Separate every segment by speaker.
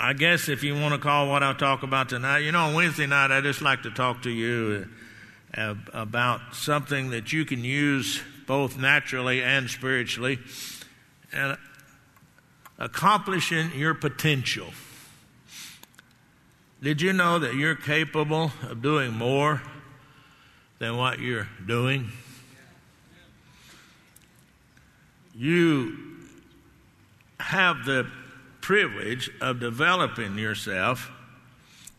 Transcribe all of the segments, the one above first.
Speaker 1: I guess if you want to call what I'll talk about tonight, you know, on Wednesday night, I just like to talk to you uh, about something that you can use both naturally and spiritually, and accomplishing your potential. Did you know that you're capable of doing more than what you're doing? You have the privilege of developing yourself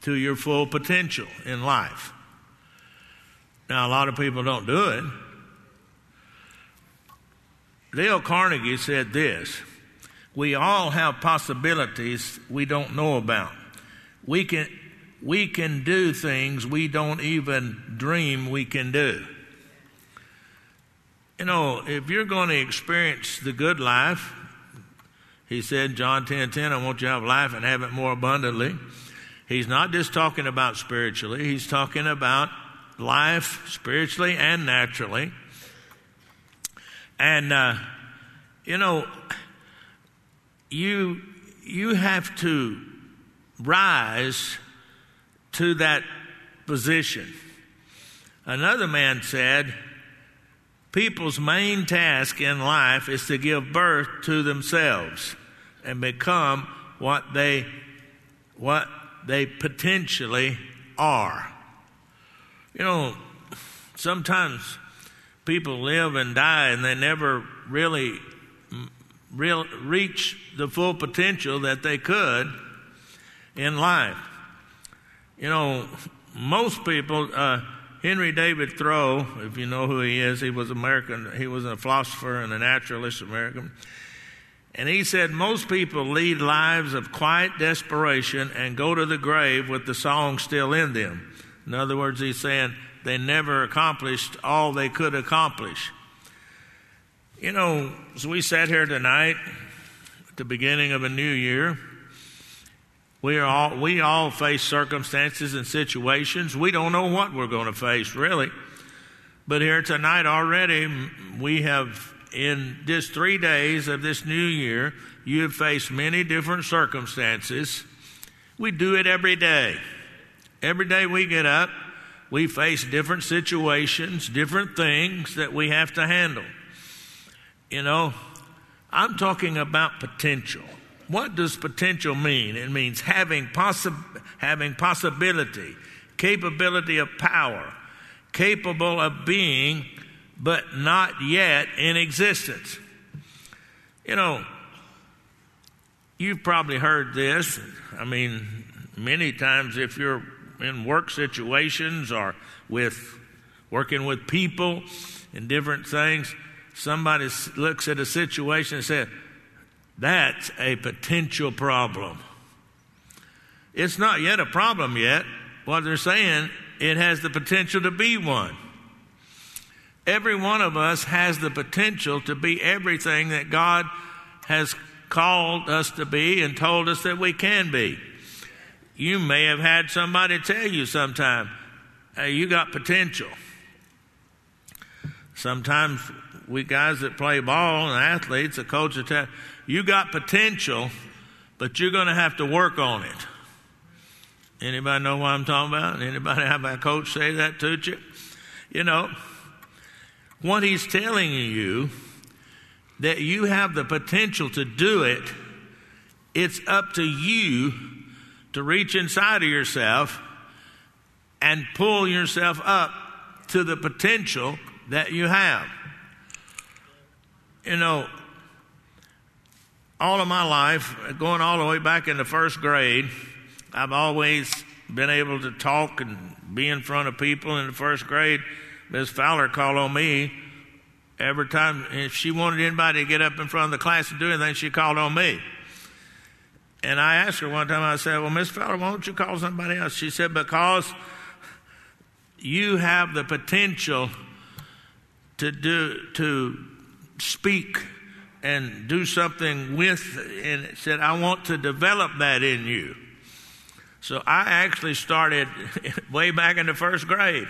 Speaker 1: to your full potential in life. Now, a lot of people don't do it. Dale Carnegie said this We all have possibilities we don't know about. We can, we can do things we don't even dream we can do. You know, if you're going to experience the good life, he said, John 10 10, I want you to have life and have it more abundantly. He's not just talking about spiritually, he's talking about life spiritually and naturally. And, uh, you know, you, you have to rise to that position. Another man said, People's main task in life is to give birth to themselves and become what they what they potentially are. You know, sometimes people live and die and they never really real, reach the full potential that they could in life. You know, most people uh, Henry David Thoreau, if you know who he is, he was American. He was a philosopher and a naturalist American. And he said most people lead lives of quiet desperation and go to the grave with the song still in them. In other words, he's saying they never accomplished all they could accomplish. You know, as we sat here tonight at the beginning of a new year, we are all we all face circumstances and situations. We don't know what we're going to face really. But here tonight already we have in just 3 days of this new year, you have faced many different circumstances. We do it every day. Every day we get up, we face different situations, different things that we have to handle. You know, I'm talking about potential. What does potential mean? It means having, possi- having possibility, capability of power, capable of being, but not yet in existence. You know, you've probably heard this. I mean, many times if you're in work situations or with working with people and different things, somebody looks at a situation and says, that's a potential problem. It's not yet a problem yet. What they're saying, it has the potential to be one. Every one of us has the potential to be everything that God has called us to be and told us that we can be. You may have had somebody tell you sometime, hey, you got potential. Sometimes we guys that play ball and athletes, a coach will tell you got potential, but you're going to have to work on it. Anybody know what I'm talking about? Anybody have a coach say that to you? You know, what he's telling you that you have the potential to do it. It's up to you to reach inside of yourself and pull yourself up to the potential that you have. You know, all of my life, going all the way back in the first grade, I've always been able to talk and be in front of people in the first grade. Miss Fowler called on me every time. If she wanted anybody to get up in front of the class and do anything, she called on me. And I asked her one time, I said, Well, Miss Fowler, why don't you call somebody else? She said, Because you have the potential to do to speak and do something with, and said, I want to develop that in you. So I actually started way back in the first grade.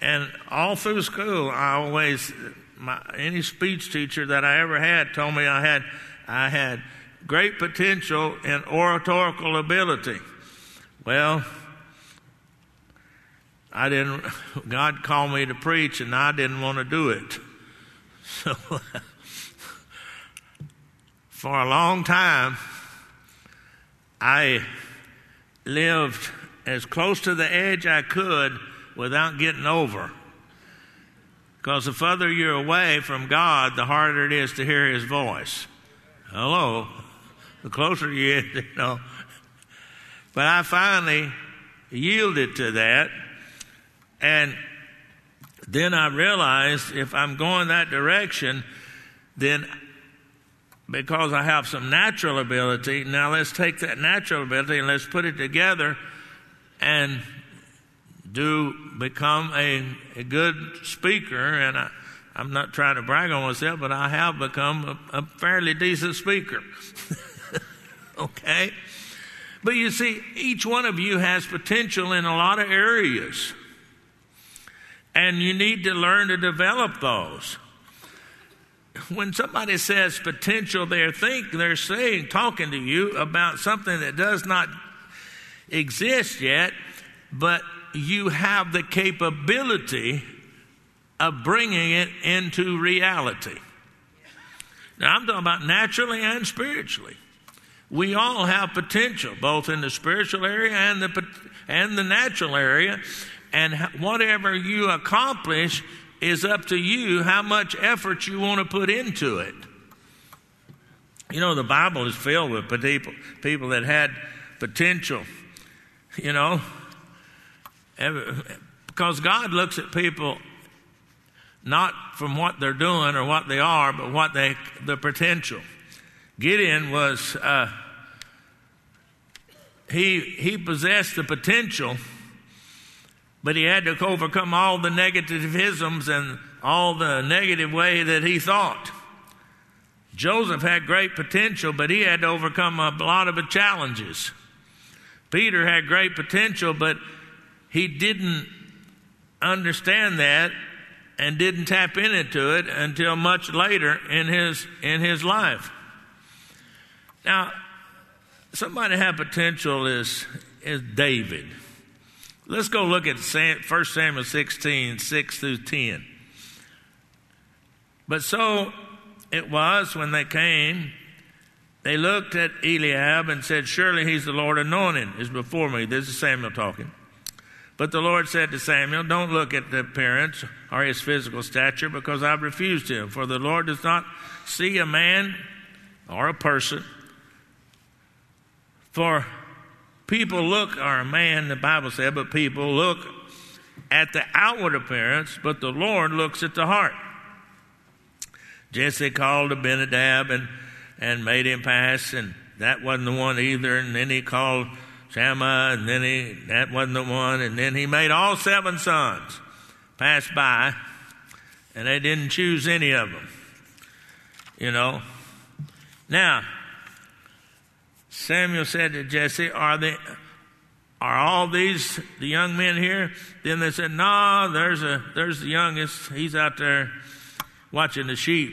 Speaker 1: And all through school, I always, my, any speech teacher that I ever had told me I had, I had great potential in oratorical ability. Well, I didn't, God called me to preach and I didn't want to do it. So, for a long time, I lived as close to the edge I could without getting over. Because the further you're away from God, the harder it is to hear His voice. Hello. The closer you, get, you know. But I finally yielded to that. And then I realized if I'm going that direction, then because I have some natural ability, now let's take that natural ability and let's put it together and do become a, a good speaker. And I, I'm not trying to brag on myself, but I have become a, a fairly decent speaker. okay? But you see, each one of you has potential in a lot of areas. And you need to learn to develop those. When somebody says potential, they think they're saying, talking to you about something that does not exist yet, but you have the capability of bringing it into reality. Now, I'm talking about naturally and spiritually. We all have potential, both in the spiritual area and the, and the natural area. And whatever you accomplish is up to you how much effort you want to put into it. You know, the Bible is filled with people, people that had potential, you know, because God looks at people not from what they're doing or what they are, but what they, the potential. Gideon was, uh, he, he possessed the potential, but he had to overcome all the negativisms and all the negative way that he thought. Joseph had great potential, but he had to overcome a lot of the challenges. Peter had great potential, but he didn't understand that and didn't tap into it until much later in his in his life. Now, somebody have potential is is David. Let's go look at 1 Samuel 16, 6 through 10. But so it was when they came, they looked at Eliab and said, Surely he's the Lord anointed, is before me. This is Samuel talking. But the Lord said to Samuel, Don't look at the appearance or his physical stature, because I've refused him. For the Lord does not see a man or a person. For people look, or a man, the Bible said, but people look at the outward appearance, but the Lord looks at the heart. Jesse called Abinadab and, and made him pass, and that wasn't the one either. And then he called Shammah, and then he, that wasn't the one, and then he made all seven sons pass by, and they didn't choose any of them. You know. Now, Samuel said to Jesse, Are they are all these the young men here? Then they said, No, there's a there's the youngest. He's out there watching the sheep.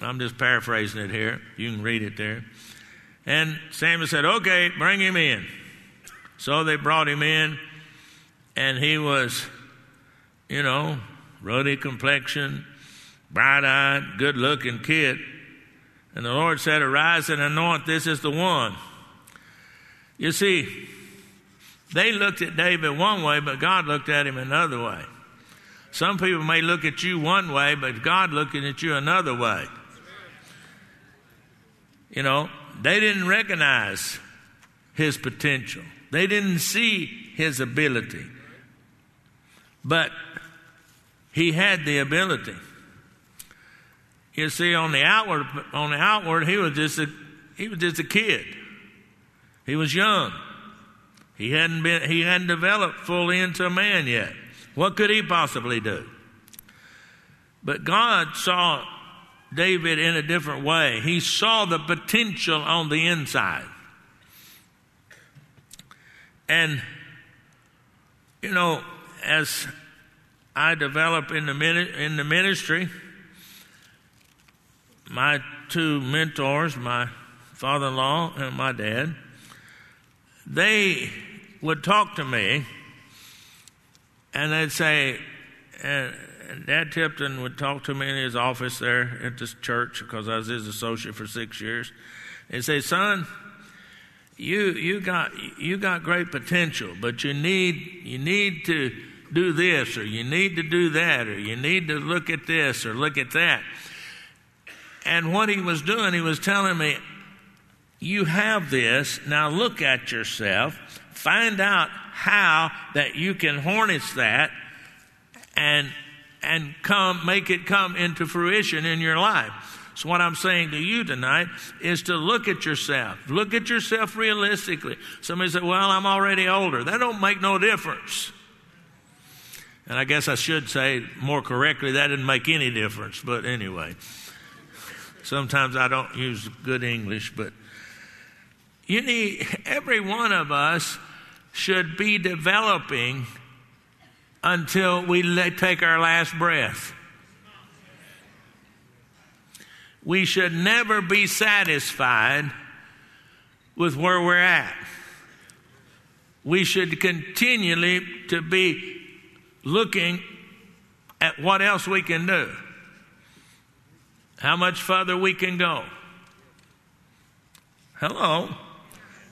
Speaker 1: I'm just paraphrasing it here. You can read it there. And Samuel said, Okay, bring him in. So they brought him in, and he was, you know, ruddy complexion, bright eyed, good looking kid. And the Lord said, Arise and anoint, this is the one. You see, they looked at David one way, but God looked at him another way. Some people may look at you one way, but God looking at you another way. You know, they didn't recognize his potential. They didn't see his ability. But he had the ability. You see, on the outward, on the outward, he was just a, he was just a kid. He was young. He hadn't been, he hadn't developed fully into a man yet. What could he possibly do? But God saw David in a different way. He saw the potential on the inside. And, you know, as I develop in the, in the ministry, my two mentors, my father in law and my dad, they would talk to me and they'd say, and Dad Tipton would talk to me in his office there at this church because I was his associate for six years. He'd say, "Son, you you got you got great potential, but you need you need to do this or you need to do that or you need to look at this or look at that." And what he was doing, he was telling me, "You have this. Now look at yourself. Find out how that you can harness that and and come make it come into fruition in your life. So what I'm saying to you tonight is to look at yourself. Look at yourself realistically. Somebody said, "Well, I'm already older." That don't make no difference. And I guess I should say more correctly, that didn't make any difference. But anyway, sometimes I don't use good English, but you need every one of us should be developing until we take our last breath. We should never be satisfied with where we're at. We should continually to be looking at what else we can do. How much further we can go. Hello.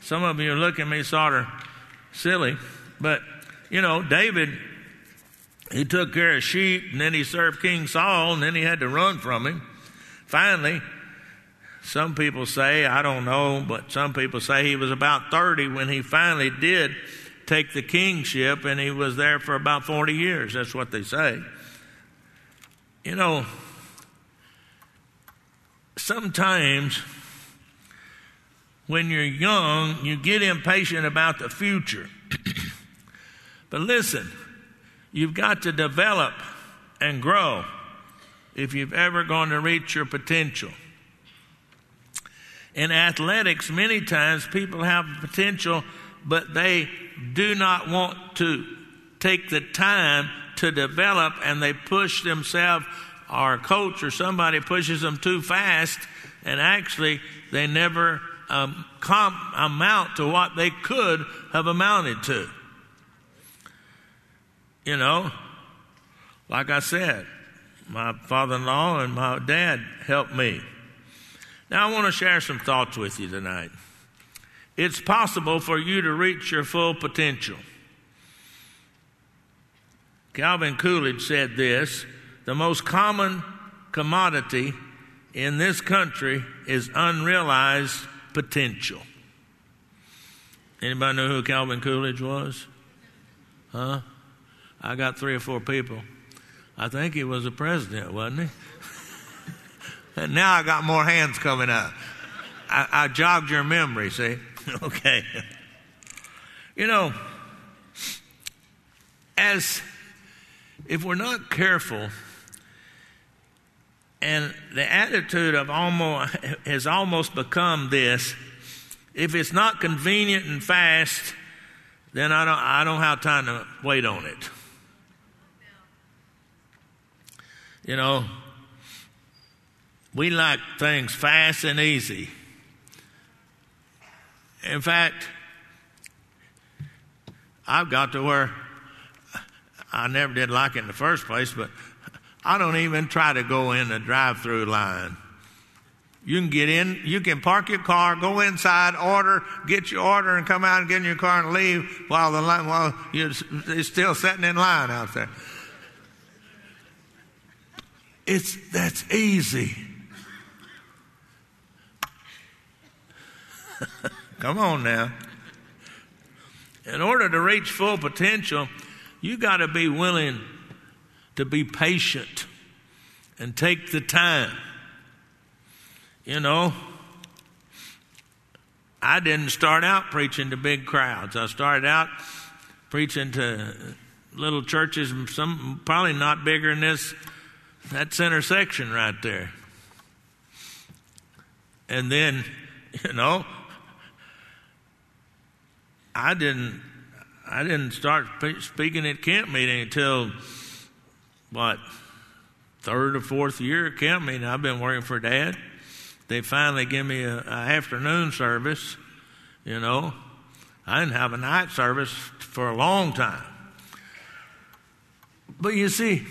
Speaker 1: Some of you are looking at me sort of silly, but you know, David he took care of sheep and then he served King Saul and then he had to run from him. Finally, some people say, I don't know, but some people say he was about 30 when he finally did take the kingship and he was there for about 40 years. That's what they say. You know, sometimes when you're young, you get impatient about the future. but listen, You've got to develop and grow if you've ever going to reach your potential. In athletics, many times people have potential, but they do not want to take the time to develop and they push themselves, or a coach or somebody pushes them too fast, and actually they never um, amount to what they could have amounted to. You know, like I said, my father in law and my dad helped me. Now, I want to share some thoughts with you tonight. It's possible for you to reach your full potential. Calvin Coolidge said this the most common commodity in this country is unrealized potential. Anybody know who Calvin Coolidge was? Huh? I got three or four people. I think he was a president, wasn't he? and now I got more hands coming up. I, I jogged your memory, see? okay. You know, as if we're not careful, and the attitude of almost has almost become this if it's not convenient and fast, then I don't I don't have time to wait on it. You know, we like things fast and easy. In fact, I've got to where I never did like it in the first place, but I don't even try to go in the drive through line. You can get in, you can park your car, go inside, order, get your order, and come out and get in your car and leave while the line, while you're still sitting in line out there. It's that's easy. Come on now. In order to reach full potential, you got to be willing to be patient and take the time. You know, I didn't start out preaching to big crowds. I started out preaching to little churches, some probably not bigger than this that's intersection right there. And then, you know, I didn't I didn't start speaking at camp meeting until what third or fourth year at camp meeting. I've been working for Dad they finally give me a, a afternoon service. You know, I didn't have a night service for a long time. But you see,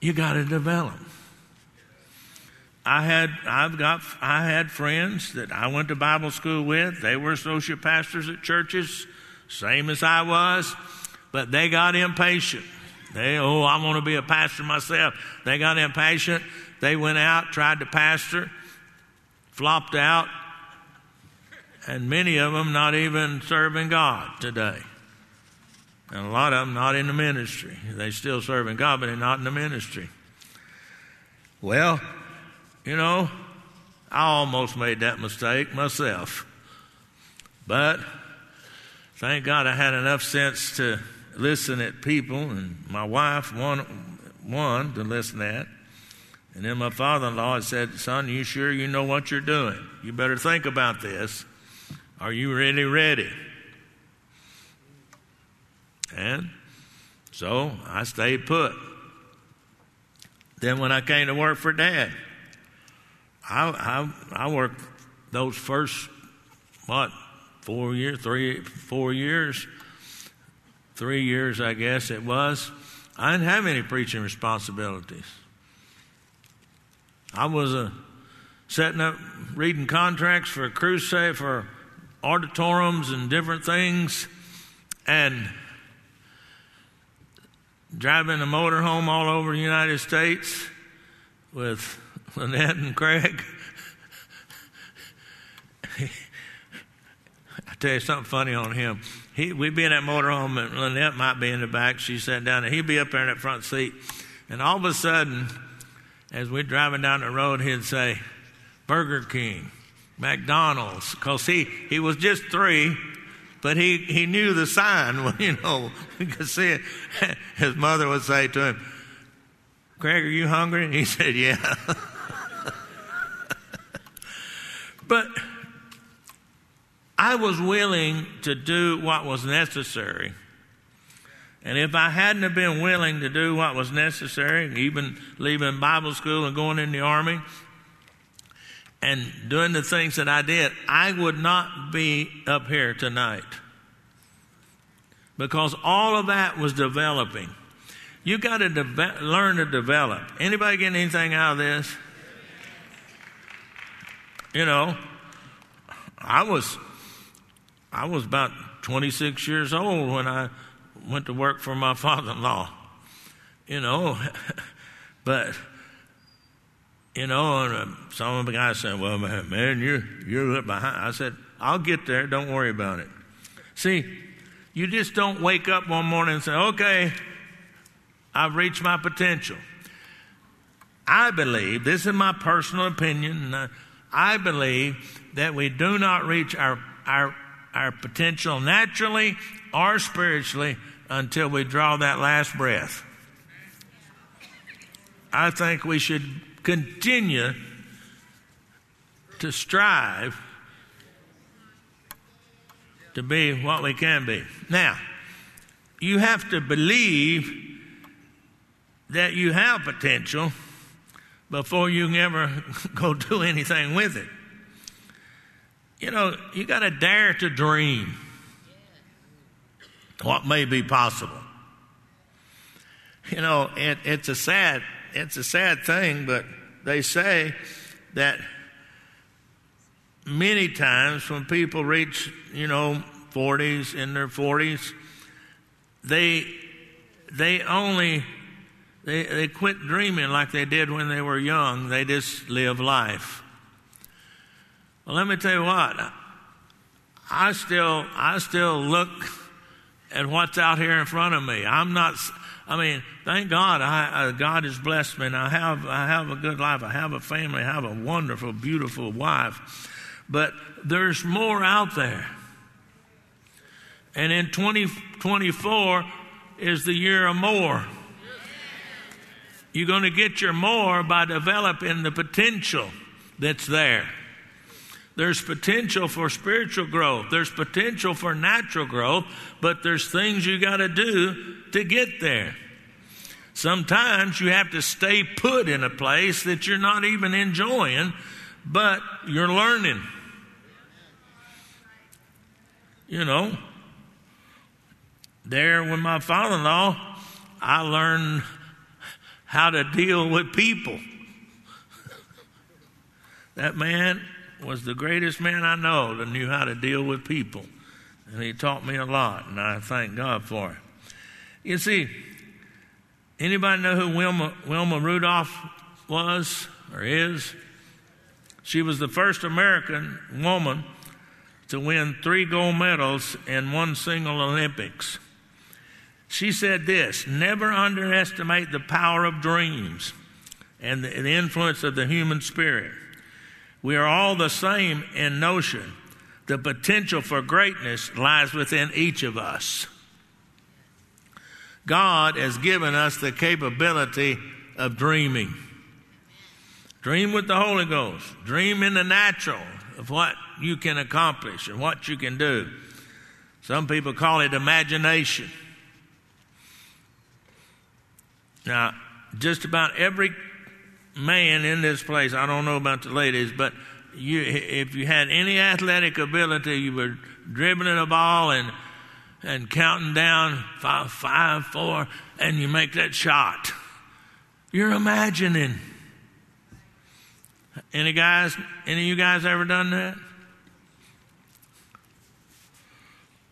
Speaker 1: you got to develop. I had I've got I had friends that I went to Bible school with. They were associate pastors at churches, same as I was, but they got impatient. They oh I want to be a pastor myself. They got impatient. They went out, tried to pastor, flopped out, and many of them not even serving God today. And a lot of them not in the ministry. They still serving God, but they're not in the ministry. Well, you know, I almost made that mistake myself. But thank God I had enough sense to listen at people, and my wife one, one to listen at. And then my father in law said, Son, you sure you know what you're doing? You better think about this. Are you really ready? And so I stayed put. Then when I came to work for Dad, I, I, I worked those first, what, four years, three, four years, three years, I guess it was. I didn't have any preaching responsibilities. I was a, setting up, reading contracts for a crusade, for auditoriums and different things, and driving a motorhome all over the United States with Lynette and Craig. I tell you something funny on him. He, we'd be in that motorhome, and Lynette might be in the back. She sat down, and he'd be up there in that front seat. And all of a sudden, as we're driving down the road, he'd say, Burger King, McDonald's, because he, he was just three, but he, he knew the sign, you know, could see. His mother would say to him, Craig, are you hungry? And he said, Yeah. but I was willing to do what was necessary. And if I hadn't have been willing to do what was necessary, even leaving Bible school and going in the army and doing the things that I did, I would not be up here tonight. Because all of that was developing. You got to de- learn to develop. Anybody getting anything out of this? You know, I was I was about 26 years old when I went to work for my father-in-law. You know, but you know, and uh, some of the guys said, "Well, man, you're you're behind." I said, "I'll get there. Don't worry about it." See, you just don't wake up one morning and say, "Okay, I've reached my potential." I believe this is my personal opinion. I believe that we do not reach our our our potential naturally or spiritually until we draw that last breath. I think we should continue to strive to be what we can be. Now, you have to believe that you have potential before you can ever go do anything with it. You know, you got to dare to dream what may be possible. You know, it, it's a sad, it's a sad thing, but they say that many times when people reach, you know, 40s in their 40s, they they only they, they quit dreaming like they did when they were young. They just live life. Well, let me tell you what. I still I still look at what's out here in front of me. I'm not. I mean, thank God, I, uh, God has blessed me, and I have I have a good life. I have a family. I have a wonderful, beautiful wife. But there's more out there. And in 2024 is the year of more. You're going to get your more by developing the potential that's there. There's potential for spiritual growth. There's potential for natural growth, but there's things you got to do to get there. Sometimes you have to stay put in a place that you're not even enjoying, but you're learning. You know, there with my father in law, I learned how to deal with people. that man was the greatest man I know that knew how to deal with people. And he taught me a lot, and I thank God for it. You see, anybody know who Wilma, Wilma Rudolph was or is? She was the first American woman to win three gold medals in one single Olympics. She said this never underestimate the power of dreams and the influence of the human spirit. We are all the same in notion. The potential for greatness lies within each of us. God has given us the capability of dreaming. Dream with the Holy Ghost. Dream in the natural of what you can accomplish and what you can do. Some people call it imagination. Now, just about every man in this place, I don't know about the ladies, but you, if you had any athletic ability, you were dribbling a ball and and counting down five, five, four, and you make that shot. You're imagining. Any guys, any of you guys ever done that?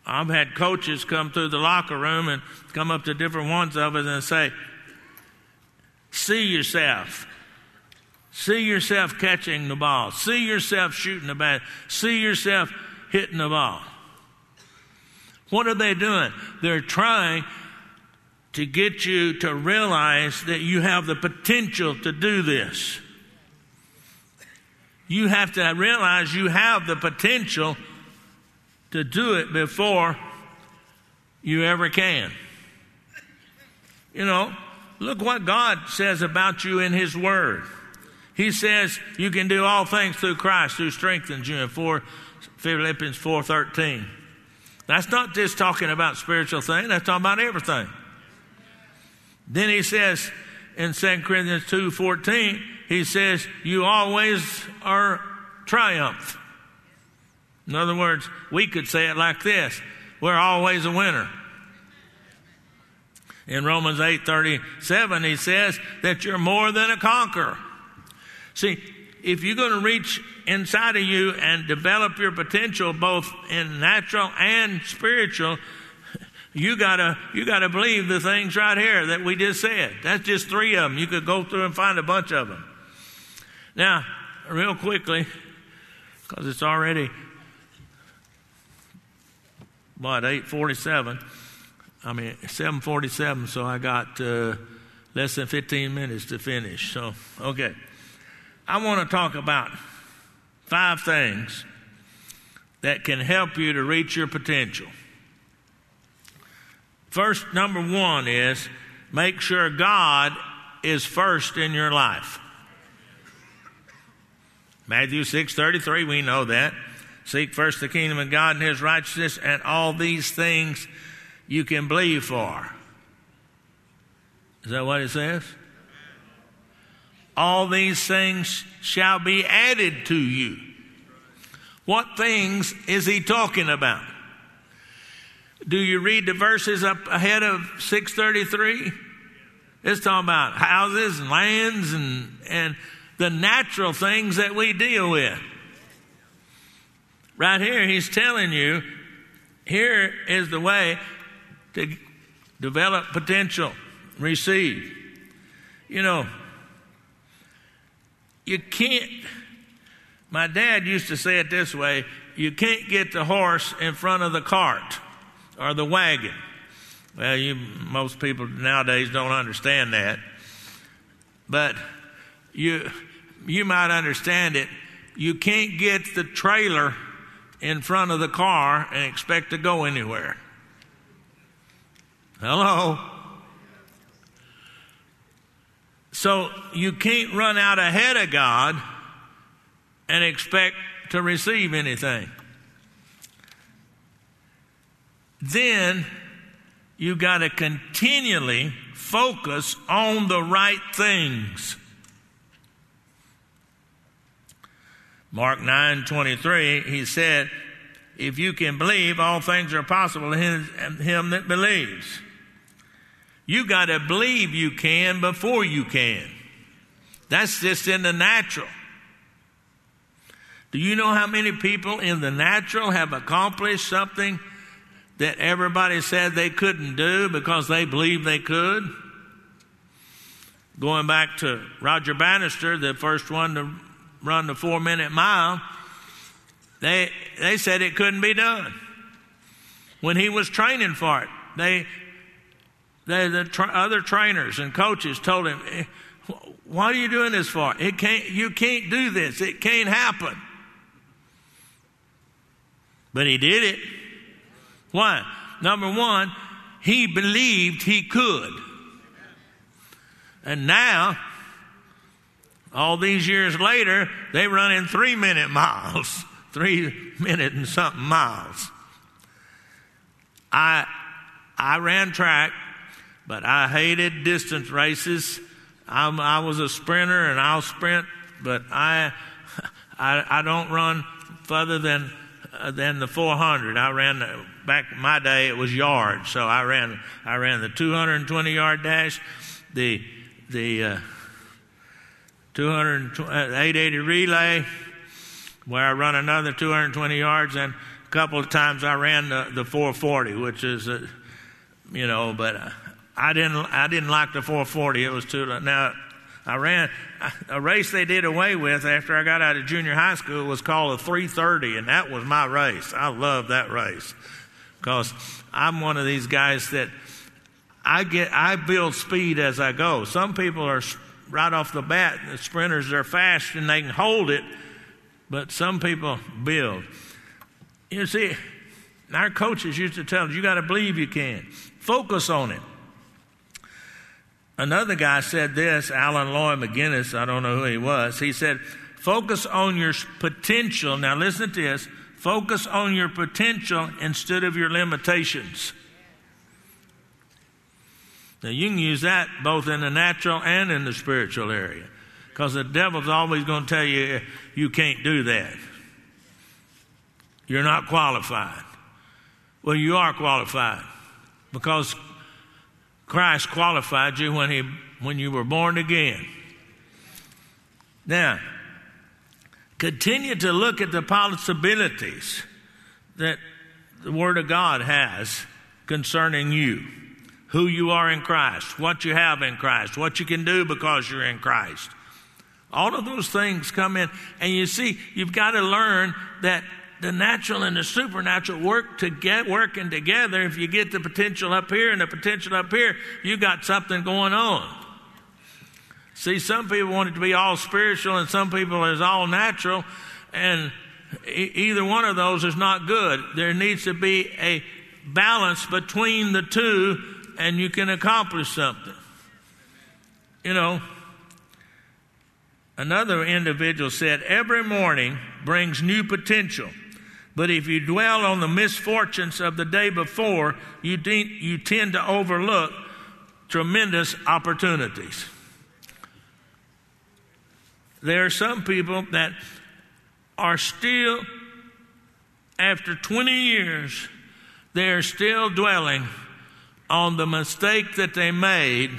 Speaker 1: I've had coaches come through the locker room and come up to different ones of us and say, See yourself. See yourself catching the ball. See yourself shooting the bat. See yourself hitting the ball. What are they doing? They're trying to get you to realize that you have the potential to do this. You have to realize you have the potential to do it before you ever can. You know, look what God says about you in His Word. He says you can do all things through Christ who strengthens you in 4, Philippians 4.13. That's not just talking about spiritual things, that's talking about everything. Then he says in 2 Corinthians 2.14, he says, you always are triumph. In other words, we could say it like this we're always a winner. In Romans 8:37 he says that you're more than a conqueror. See, if you're going to reach inside of you and develop your potential both in natural and spiritual, you gotta you gotta believe the things right here that we just said. That's just three of them. You could go through and find a bunch of them. Now, real quickly, because it's already what 847 i mean 747 so i got uh, less than 15 minutes to finish so okay i want to talk about five things that can help you to reach your potential first number one is make sure god is first in your life matthew 6.33 we know that Seek first the kingdom of God and his righteousness, and all these things you can believe for. Is that what it says? All these things shall be added to you. What things is he talking about? Do you read the verses up ahead of 633? It's talking about houses and lands and, and the natural things that we deal with. Right here, he's telling you here is the way to develop potential, receive. You know, you can't, my dad used to say it this way you can't get the horse in front of the cart or the wagon. Well, you, most people nowadays don't understand that. But you, you might understand it. You can't get the trailer in front of the car and expect to go anywhere. Hello? So you can't run out ahead of God and expect to receive anything. Then You got to continually focus on the right things. Mark 9 23, he said, If you can believe, all things are possible to him that believes. You got to believe you can before you can. That's just in the natural. Do you know how many people in the natural have accomplished something that everybody said they couldn't do because they believed they could? Going back to Roger Bannister, the first one to run the four minute mile, they, they said it couldn't be done. When he was training for it, they, they the tra- other trainers and coaches told him, eh, "What are you doing this for? It can't. You can't do this. It can't happen." But he did it. Why? Number one, he believed he could. And now, all these years later, they run in three minute miles, three minute and something miles. I, I ran track, but I hated distance races. I'm, i was a sprinter and I'll sprint, but I, I, I don't run further than uh, than the 400. I ran the, back my day it was yards, so I ran I ran the 220 yard dash, the the uh, 880 uh, relay, where I run another 220 yards, and a couple of times I ran the, the 440, which is, uh, you know, but I didn't I didn't like the 440. It was too now I ran a race they did away with after I got out of junior high school was called a 330, and that was my race. I love that race because I'm one of these guys that I get I build speed as I go. Some people are right off the bat, the sprinters are fast and they can hold it, but some people build. You see, our coaches used to tell us, you got to believe you can. Focus on it. Another guy said this, Alan Lloyd McGinnis, I don't know who he was. He said, focus on your potential. Now listen to this. Focus on your potential instead of your limitations. Now you can use that both in the natural and in the spiritual area. Because the devil's always going to tell you eh, you can't do that. You're not qualified. Well, you are qualified because Christ qualified you when, he, when you were born again. Now, continue to look at the possibilities that the Word of God has concerning you, who you are in Christ, what you have in Christ, what you can do because you're in Christ. All of those things come in, and you see, you've got to learn that the natural and the supernatural work to get working together. If you get the potential up here and the potential up here, you got something going on. See, some people want it to be all spiritual, and some people is all natural, and e- either one of those is not good. There needs to be a balance between the two, and you can accomplish something. You know, another individual said, Every morning brings new potential. But if you dwell on the misfortunes of the day before, you, de- you tend to overlook tremendous opportunities. There are some people that are still, after 20 years, they are still dwelling on the mistake that they made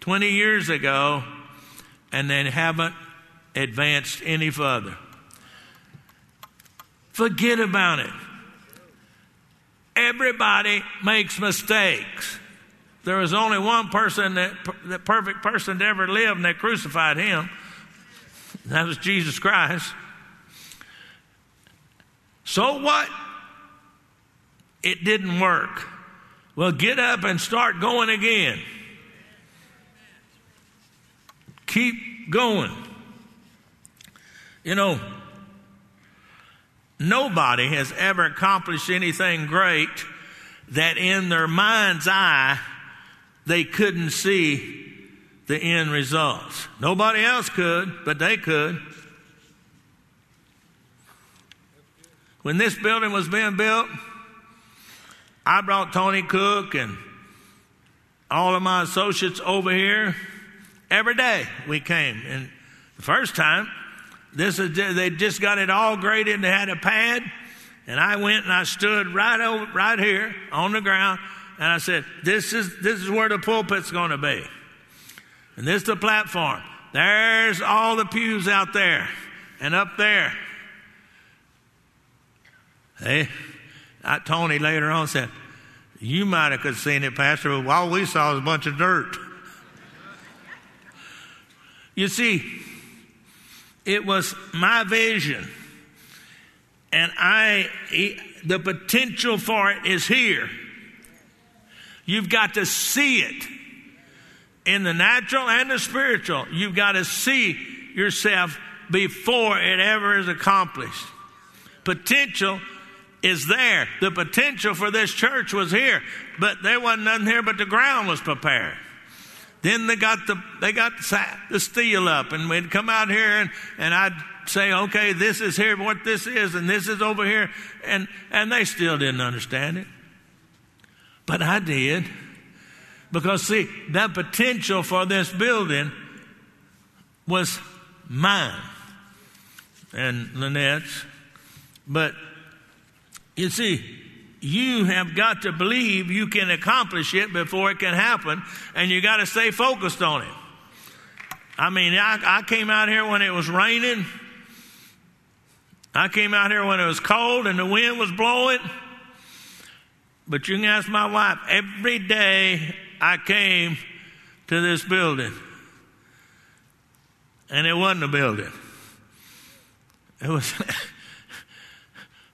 Speaker 1: 20 years ago and they haven't advanced any further. Forget about it. Everybody makes mistakes. There was only one person that, the perfect person to ever live, and they crucified him. That was Jesus Christ. So what? It didn't work. Well, get up and start going again. Keep going. You know, Nobody has ever accomplished anything great that in their mind's eye they couldn't see the end results. Nobody else could, but they could. When this building was being built, I brought Tony Cook and all of my associates over here. Every day we came. And the first time, this is, they just got it all graded and they had a pad. And I went and I stood right over, right here on the ground. And I said, this is, this is where the pulpit's going to be. And this is the platform. There's all the pews out there and up there. Hey, I, Tony later on said, you might have could seen it, Pastor, but all we saw was a bunch of dirt. You see, it was my vision. And I, the potential for it is here. You've got to see it in the natural and the spiritual. You've got to see yourself before it ever is accomplished. Potential is there. The potential for this church was here, but there wasn't nothing here but the ground was prepared. Then they got the they got the steel up, and we'd come out here, and, and I'd say, okay, this is here, what this is, and this is over here, and and they still didn't understand it, but I did, because see, that potential for this building was mine and Lynette's, but you see, you have got to believe you can accomplish it before it can happen, and you got to stay focused on it. I mean, I, I came out here when it was raining. I came out here when it was cold and the wind was blowing. But you can ask my wife, every day I came to this building, and it wasn't a building. It was.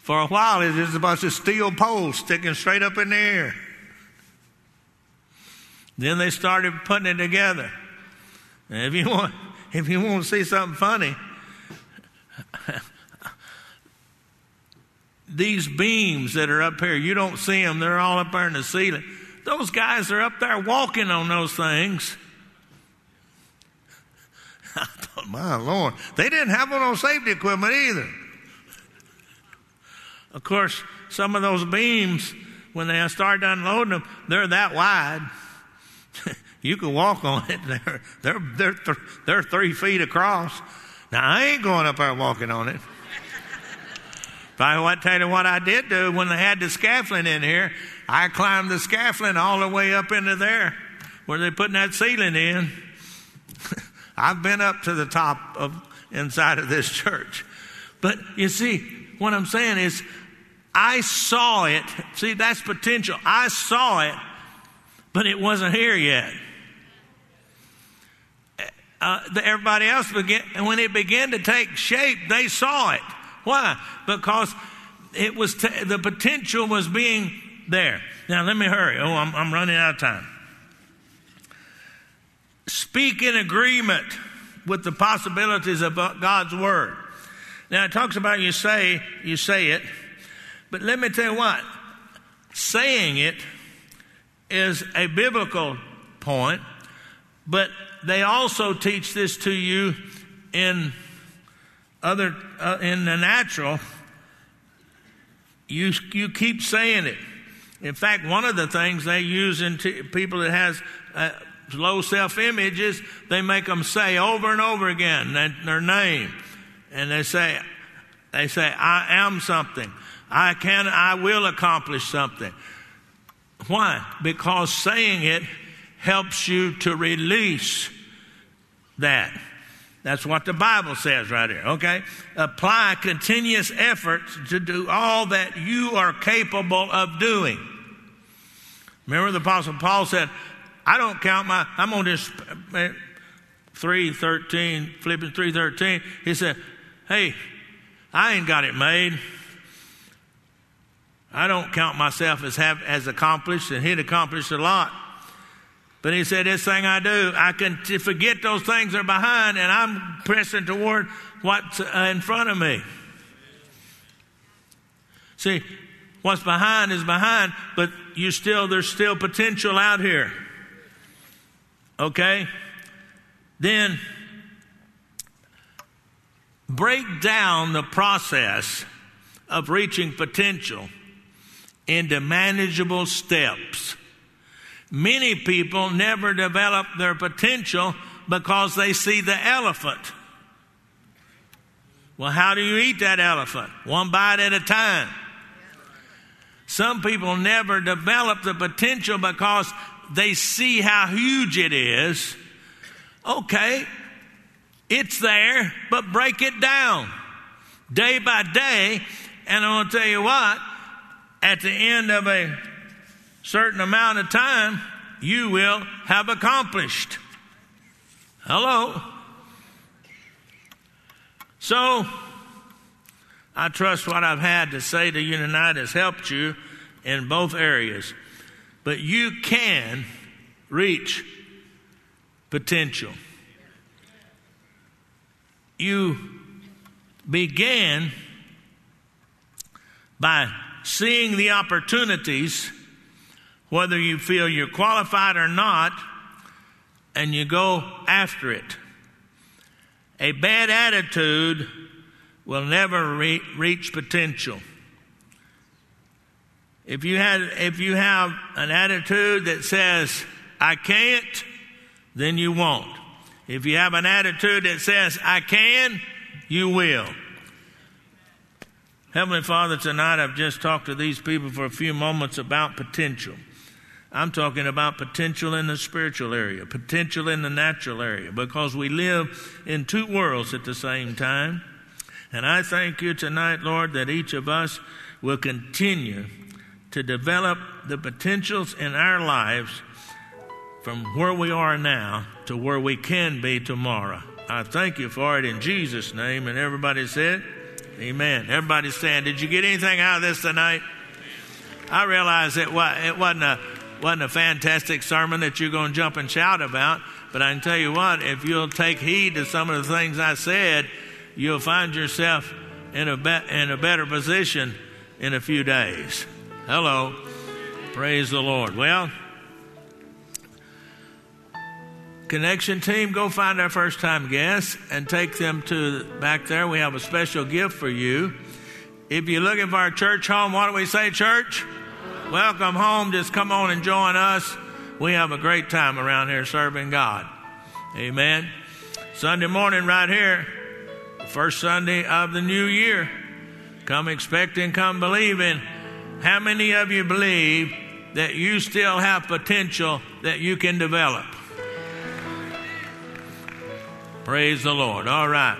Speaker 1: For a while, it was just a bunch of steel poles sticking straight up in the air. Then they started putting it together. And if you want, if you want to see something funny, these beams that are up here, you don't see them, they're all up there in the ceiling. Those guys are up there walking on those things. I thought, my Lord, they didn't have no safety equipment either. Of course, some of those beams, when they start unloading them, they're that wide. you can walk on it. They're, they're, they're, th- they're three feet across. Now, I ain't going up there walking on it. But I tell you what I did do when they had the scaffolding in here. I climbed the scaffolding all the way up into there where they're putting that ceiling in. I've been up to the top of inside of this church. But you see, what I'm saying is I saw it. See, that's potential. I saw it, but it wasn't here yet. Uh, everybody else began, when it began to take shape, they saw it. Why? Because it was t- the potential was being there. Now let me hurry. Oh, I'm, I'm running out of time. Speak in agreement with the possibilities of God's word. Now it talks about you say you say it. But let me tell you what, saying it is a biblical point, but they also teach this to you in other uh, in the natural. You you keep saying it. In fact, one of the things they use in t- people that has uh, low self image is they make them say over and over again their name, and they say they say I am something. I can, I will accomplish something. Why? Because saying it helps you to release that. That's what the Bible says right here, okay? Apply continuous efforts to do all that you are capable of doing. Remember the Apostle Paul said, I don't count my, I'm on this 313, Philippians 313. He said, hey, I ain't got it made. I don't count myself as have, as accomplished, and he'd accomplished a lot. But he said, This thing I do, I can t- forget those things that are behind, and I'm pressing toward what's uh, in front of me. See, what's behind is behind, but you still there's still potential out here. Okay? Then break down the process of reaching potential into manageable steps. Many people never develop their potential because they see the elephant. Well, how do you eat that elephant? One bite at a time. Some people never develop the potential because they see how huge it is. Okay, it's there, but break it down day by day. And I'm going to tell you what, at the end of a certain amount of time, you will have accomplished. Hello? So, I trust what I've had to say to you tonight has helped you in both areas. But you can reach potential. You began by seeing the opportunities, whether you feel you're qualified or not, and you go after it. A bad attitude will never re- reach potential. If you, had, if you have an attitude that says, I can't, then you won't. If you have an attitude that says, I can, you will. Heavenly Father, tonight I've just talked to these people for a few moments about potential. I'm talking about potential in the spiritual area, potential in the natural area, because we live in two worlds at the same time. And I thank you tonight, Lord, that each of us will continue to develop the potentials in our lives from where we are now to where we can be tomorrow. I thank you for it in Jesus' name. And everybody said, Amen. Everybody stand. Did you get anything out of this tonight? I realize it, it wasn't, a, wasn't a fantastic sermon that you're going to jump and shout about, but I can tell you what, if you'll take heed to some of the things I said, you'll find yourself in a, be- in a better position in a few days. Hello. Praise the Lord. Well, Connection team, go find our first time guests and take them to back there. We have a special gift for you. If you're looking for a church home, what do we say, church? Welcome home. Just come on and join us. We have a great time around here serving God. Amen. Sunday morning, right here, first Sunday of the new year. Come expecting, come believing. How many of you believe that you still have potential that you can develop? Praise the Lord. All right.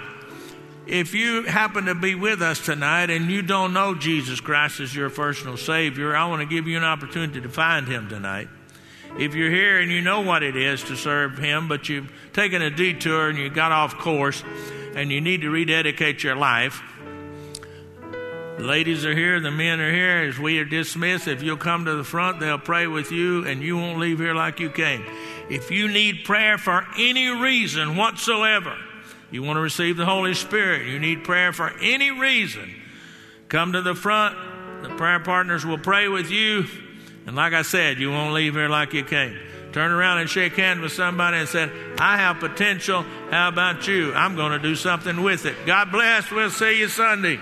Speaker 1: If you happen to be with us tonight and you don't know Jesus Christ as your personal Savior, I want to give you an opportunity to find Him tonight. If you're here and you know what it is to serve Him, but you've taken a detour and you got off course and you need to rededicate your life, the ladies are here, the men are here. As we are dismissed, if you'll come to the front, they'll pray with you and you won't leave here like you came. If you need prayer for any reason whatsoever, you want to receive the Holy Spirit, you need prayer for any reason, come to the front. The prayer partners will pray with you. And like I said, you won't leave here like you came. Turn around and shake hands with somebody and say, I have potential. How about you? I'm going to do something with it. God bless. We'll see you Sunday.